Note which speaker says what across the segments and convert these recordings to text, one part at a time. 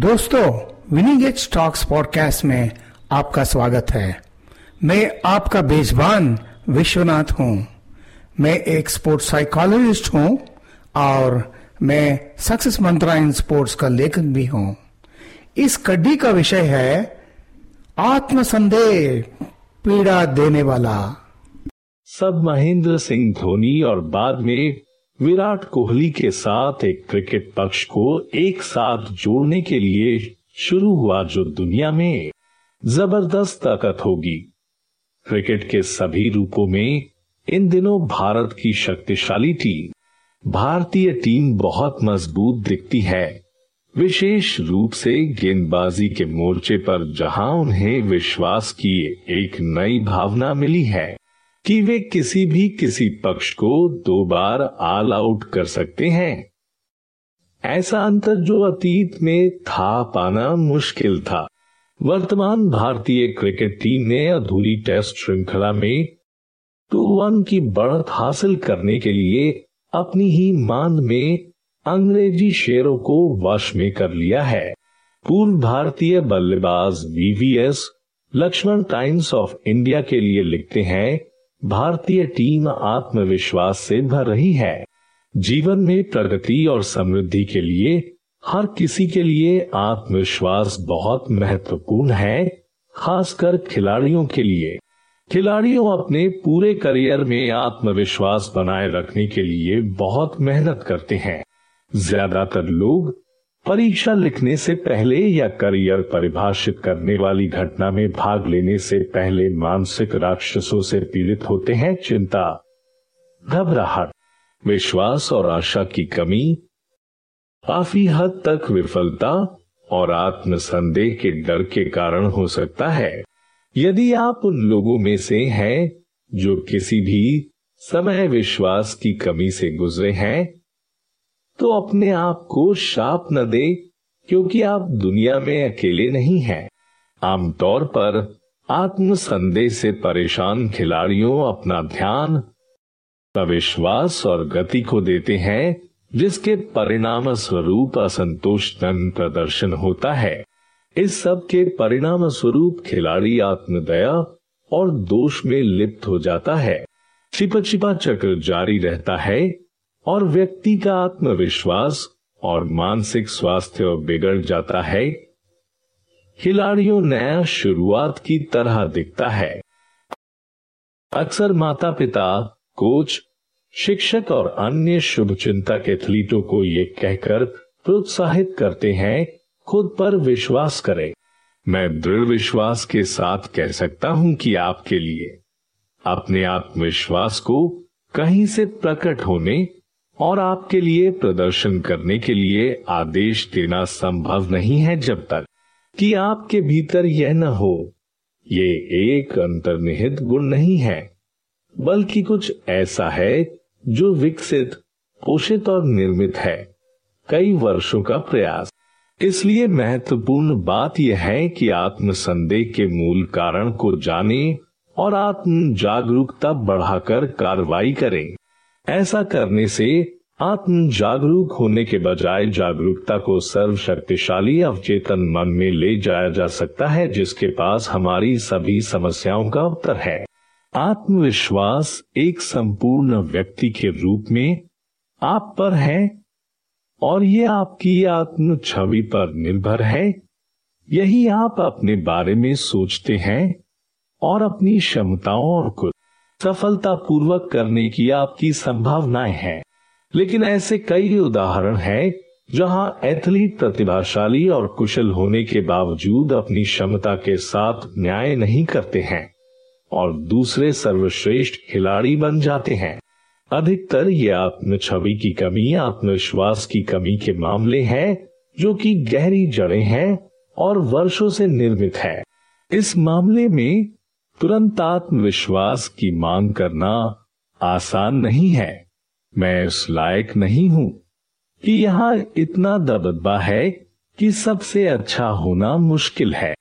Speaker 1: दोस्तों winning as stocks podcast में आपका स्वागत है। मैं आपका बेजबान विश्वनाथ हूँ। मैं एक स्पोर्ट्स साइकोलॉजिस्ट हूँ और मैं सक्सेस मंत्रा इन स्पोर्ट्स का लेखक भी हूँ। इस कड्डी का विषय है आत्मसंदेह, पीड़ा देने वाला।
Speaker 2: सब महेंद्र सिंह धोनी और बाद में विराट कोहली के साथ एक क्रिकेट पक्ष को एक साथ जोड़ने के लिए शुरू हुआ जो दुनिया में ज़बरदस्त ताकत होगी। क्रिकेट के सभी रूपों में इन दिनों भारत की शक्तिशाली टीम, भारतीय टीम बहुत मज़बूत दिखती है। विशेष रूप से गेंदबाजी के मोर्चे पर जहाँ उन्हें विश्वास की एक नई भावना मिली है। कि वे किसी भी किसी पक्ष को दो बार ऑल आउट कर सकते हैं। ऐसा अंतर जो अतीत में था पाना मुश्किल था। वर्तमान भारतीय क्रिकेट टीम ने अधूरी टेस्ट श्रृंखला में टू वन की बढ़त हासिल करने के लिए अपनी ही मान में अंग्रेज़ी शेरों को वश में कर लिया है। पूर्व भारतीय बल्लेबाज VVS Laxman Times of India के लिए लिखते हैं भारतीय टीम आत्मविश्वास से भर रही है। जीवन में प्रगति और समृद्धि के लिए, हर किसी के लिए आत्मविश्वास बहुत महत्वपूर्ण है, खासकर खिलाड़ियों के लिए। खिलाड़ियों अपने पूरे करियर में आत्मविश्वास बनाए रखने के लिए बहुत मेहनत करते हैं। ज़्यादातर लोग परीक्षा लिखने से पहले या करियर परिभाषित करने वाली घटना में भाग लेने से पहले मानसिक राक्षसों से पीड़ित होते हैं चिंता, घबराहट, विश्वास और आशा की कमी, काफ़ी हद तक विफलता और आत्मसंदेह के डर के कारण हो सकता है। यदि आप उन लोगों में से हैं जो किसी भी समय विश्वास की कमी से गुजरे हैं तो अपने आप को शाप न दे, क्योंकि आप दुनिया में अकेले नहीं हैं। आमतौर पर आत्मसंदेह से परेशान खिलाड़ियों अपना ध्यान, अविश्वास और गति को देते हैं, जिसके परिणाम स्वरूप असंतोषजन प्रदर्शन होता है। इस सब के परिणाम स्वरूप खिलाड़ी आत्मदया और दोष में लिप्त हो जाता है। छिपा छिपा चक्र जारी रहता है और व्यक्ति का आत्मविश्वास और मानसिक स्वास्थ्य बिगड़ जाता है। खिलाड़ियों नया शुरुआत की तरह दिखता है। अक्सर माता पिता कोच, शिक्षक और अन्य शुभ चिंतक एथलीटों को ये कहकर प्रोत्साहित करते हैं, खुद पर विश्वास करें। मैं दृढ़ विश्वास के साथ कह सकता हूँ कि आपके लिए अपने आत्मविश्वास को कहीं से प्रकट होने और आपके लिए प्रदर्शन करने के लिए आदेश देना संभव नहीं है जब तक कि आपके भीतर यह न हो। ये एक अंतर्निहित गुण नहीं है, बल्कि कुछ ऐसा है जो विकसित, पोषित और निर्मित है। कई वर्षों का प्रयास। इसलिए महत्वपूर्ण बात यह है कि आत्मसंदेह के मूल कारण को जाने और आत्म जागरूकता बढ़ाकर कार्रवाई करें। ऐसा करने से आत्म जागरूक होने के बजाय जागरूकता को सर्वशक्तिशाली अवचेतन मन में ले जाया जा सकता है, जिसके पास हमारी सभी समस्याओं का उत्तर है। आत्मविश्वास एक संपूर्ण व्यक्ति के रूप में आप पर है, और ये आपकी आत्म छवि पर निर्भर है। यही आप अपने बारे में सोचते हैं और अपनी क्षमताओं और कुछ सफलता पूर्वक करने की आपकी संभावनाएँ हैं। लेकिन ऐसे कई उदाहरण हैं, जहाँ एथलीट प्रतिभाशाली और कुशल होने के बावजूद अपनी क्षमता के साथ न्याय नहीं करते हैं और दूसरे सर्वश्रेष्ठ खिलाड़ी बन जाते हैं। अधिकतर ये आत्म छवि की कमी, आत्मविश्वास की कमी के मामले हैं, जो कि गहरी जड़ें हैं और वर्षों से निर्मित है। इस मामले में तुरंत आत्मविश्वास की मांग करना आसान नहीं है। मैं इस लायक नहीं हूँ कि यहाँ इतना दबदबा है कि सबसे अच्छा होना मुश्किल है।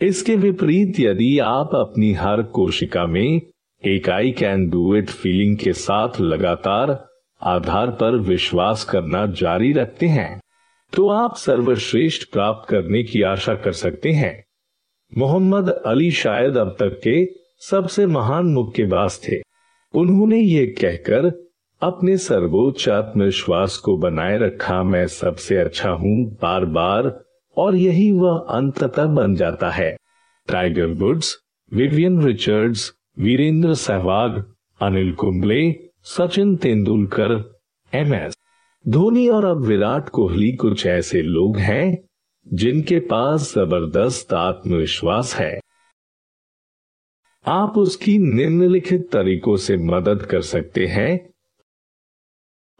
Speaker 2: इसके विपरीत यदि आप अपनी हर कोशिका में एक I can do it feeling के साथ लगातार आधार पर विश्वास करना जारी रखते हैं तो आप सर्वश्रेष्ठ प्राप्त करने की आशा कर सकते हैं। मोहम्मद अली शायद अब तक के सबसे महान मुक्केबाज थे। उन्होंने ये कहकर अपने सर्वोच्च आत्मविश्वास को बनाए रखा, मैं सबसे अच्छा हूँ बार बार और यही वह अंततः बन जाता है। Tiger Woods Vivian Richards Virender Sehwag Anil Kumble Sachin Tendulkar M S Dhoni और अब विराट कोहली कुछ ऐसे लोग हैं जिनके पास ज़बरदस्त आत्मविश्वास है। आप उसकी निम्नलिखित तरीकों से मदद कर सकते हैं।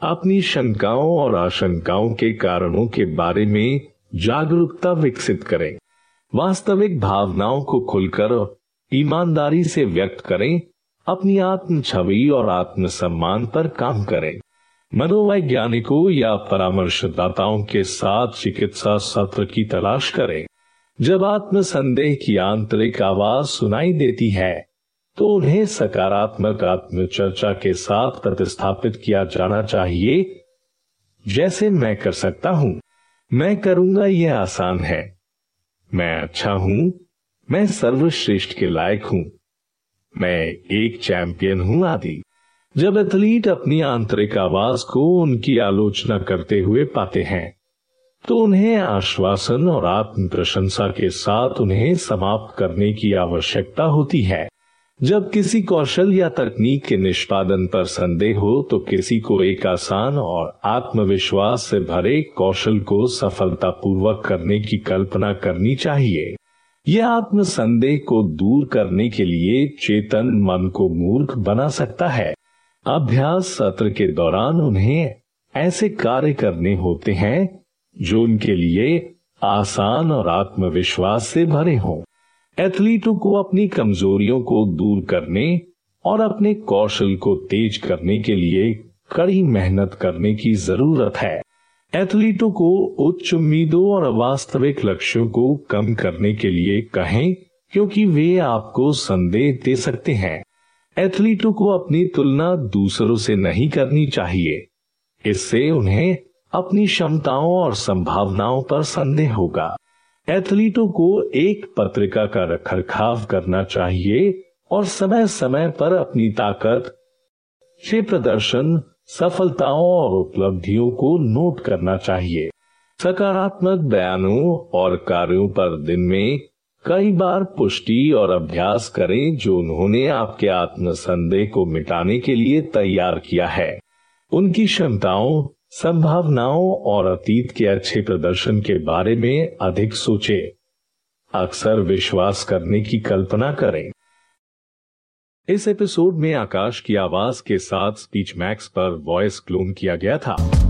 Speaker 2: अपनी शंकाओं और आशंकाओं के कारणों के बारे में जागरूकता विकसित करें। वास्तविक भावनाओं को खुलकर ईमानदारी से व्यक्त करें। अपनी आत्म छवि और आत्म सम्मान पर काम करें। मनोवैज्ञानिकों या परामर्शदाताओं के साथ चिकित्सा सत्र की तलाश करें। जब आत्म संदेह की आंतरिक आवाज़ सुनाई देती है तो उन्हें सकारात्मक आत्मचर्चा के साथ प्रतिस्थापित किया जाना चाहिए। जैसे मैं कर सकता हूँ। मैं करूँगा यह आसान है। मैं अच्छा हूँ। मैं सर्वश्रेष्ठ के लायक हूँ। मैं एक चैंपियन हूँ आदि। जब एथलीट अपनी आंतरिक आवाज़ को उनकी आलोचना करते हुए पाते हैं तो उन्हें आश्वासन और आत्म प्रशंसा के साथ उन्हें समाप्त करने की आवश्यकता होती है। जब किसी कौशल या तकनीक के निष्पादन पर संदेह हो तो किसी को एक आसान और आत्मविश्वास से भरे कौशल को सफलतापूर्वक करने की कल्पना करनी चाहिए। यह आत्म संदेह को दूर करने के लिए चेतन मन को मूर्ख बना सकता है। अभ्यास सत्र के दौरान उन्हें ऐसे कार्य करने होते हैं जो उनके लिए आसान और आत्मविश्वास से भरे हों। एथलीटों को अपनी कमजोरियों को दूर करने और अपने कौशल को तेज करने के लिए कड़ी मेहनत करने की ज़रूरत है। एथलीटों को उच्च उम्मीदों और वास्तविक लक्ष्यों को कम करने के लिए कहें, क्योंकि वे आपको संदेह दे सकते हैं। एथलीटों को अपनी तुलना दूसरों से नहीं करनी चाहिए। इससे उन्हें अपनी क्षमताओं और संभावनाओं पर संदेह होगा। एथलीटों को एक पत्रिका का रखरखाव करना चाहिए और समय समय पर अपनी ताकत, से प्रदर्शन, सफलताओं और उपलब्धियों को नोट करना चाहिए। सकारात्मक बयानों और कार्यों पर दिन में कई बार पुष्टि और अभ्यास करें जो उन्होंने आपके आत्मसंदेह को मिटाने के लिए तैयार किया है। उनकी क्षमताओं, संभावनाओं और अतीत के अच्छे प्रदर्शन के बारे में अधिक सोचे। अक्सर विश्वास करने की कल्पना करें। इस एपिसोड में आकाश की आवाज़ के साथ स्पीच मैक्स पर वॉइस क्लोन किया गया था।